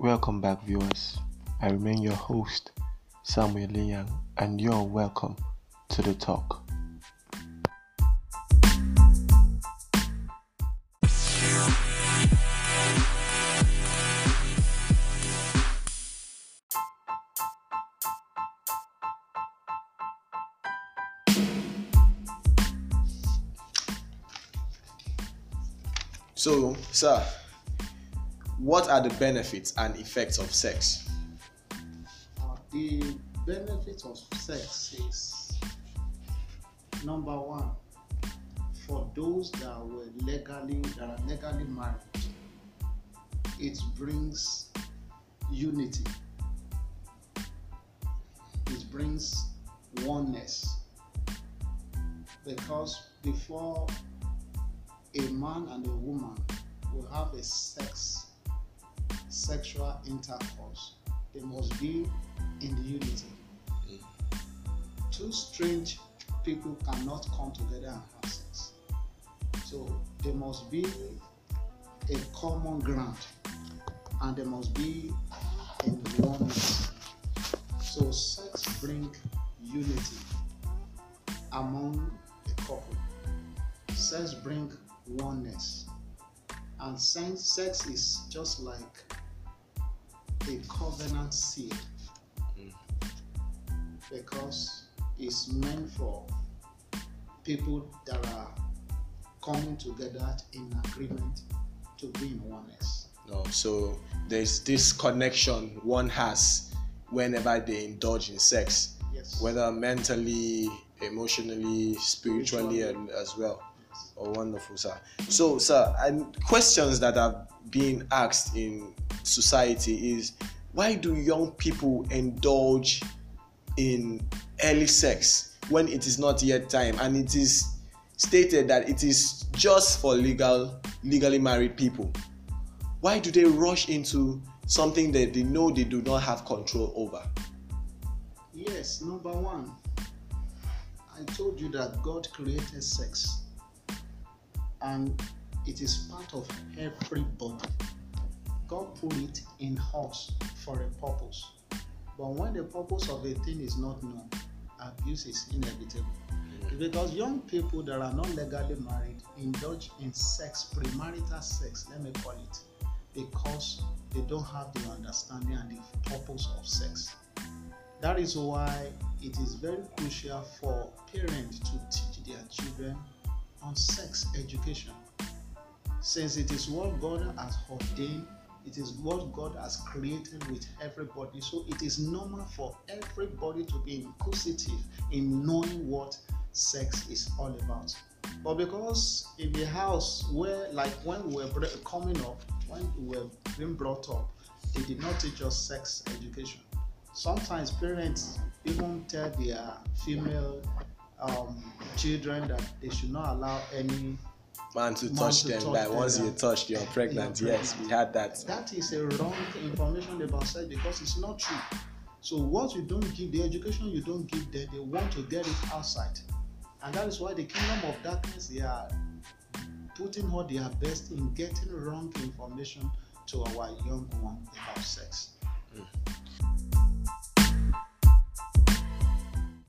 Welcome back, viewers. I remain your host, Samuel Liang, and you're welcome to the talk. So, sir, what are the benefits and effects of sex? Uh, the benefits of sex is number one for those that were legally that are legally married it brings unity it brings oneness because before a man and a woman will have a sex sexual intercourse they must be in the unity. Two strange people cannot come together and have sex. So there must be a common ground and there must be in oneness. So sex brings unity among a couple. Sex brings oneness. And sex is just like a covenant seal because it's meant for people that are coming together in agreement to be in oneness No, so there's this connection one has whenever they indulge in sex, yes whether mentally, emotionally, spiritually, and as well. Yes. Oh, wonderful, sir. So, sir, and questions that are being asked in society is why do young people indulge in early sex when it is not yet time? And it is stated that it is just for legal legally married people. Why do they rush into something that they know they do not have control over? Yes, number one, I told you that God created sex and it is part of everybody. Put it in us for a purpose. But when the purpose of a thing is not known, abuse is inevitable. Mm. Because young people that are not legally married indulge in sex, premarital sex, let me call it, because they don't have the understanding and the purpose of sex. That is why it is very crucial for parents to teach their children on sex education. Since it is what God has ordained, it is what God has created with everybody. So it is normal for everybody to be inquisitive in knowing what sex is all about. But because in the house where, like when we were coming up, when we were being brought up, they did not teach us sex education sometimes parents even tell their female um, children that they should not allow any man to Man touch to them touch like once you touch, you're pregnant. You're yes we had that. that is a wrong information about sex because it's not true. So what you don't give the education you don't give them they want to get it outside. And that is why the kingdom of darkness they are putting all their best in getting wrong information to our young one about sex hmm.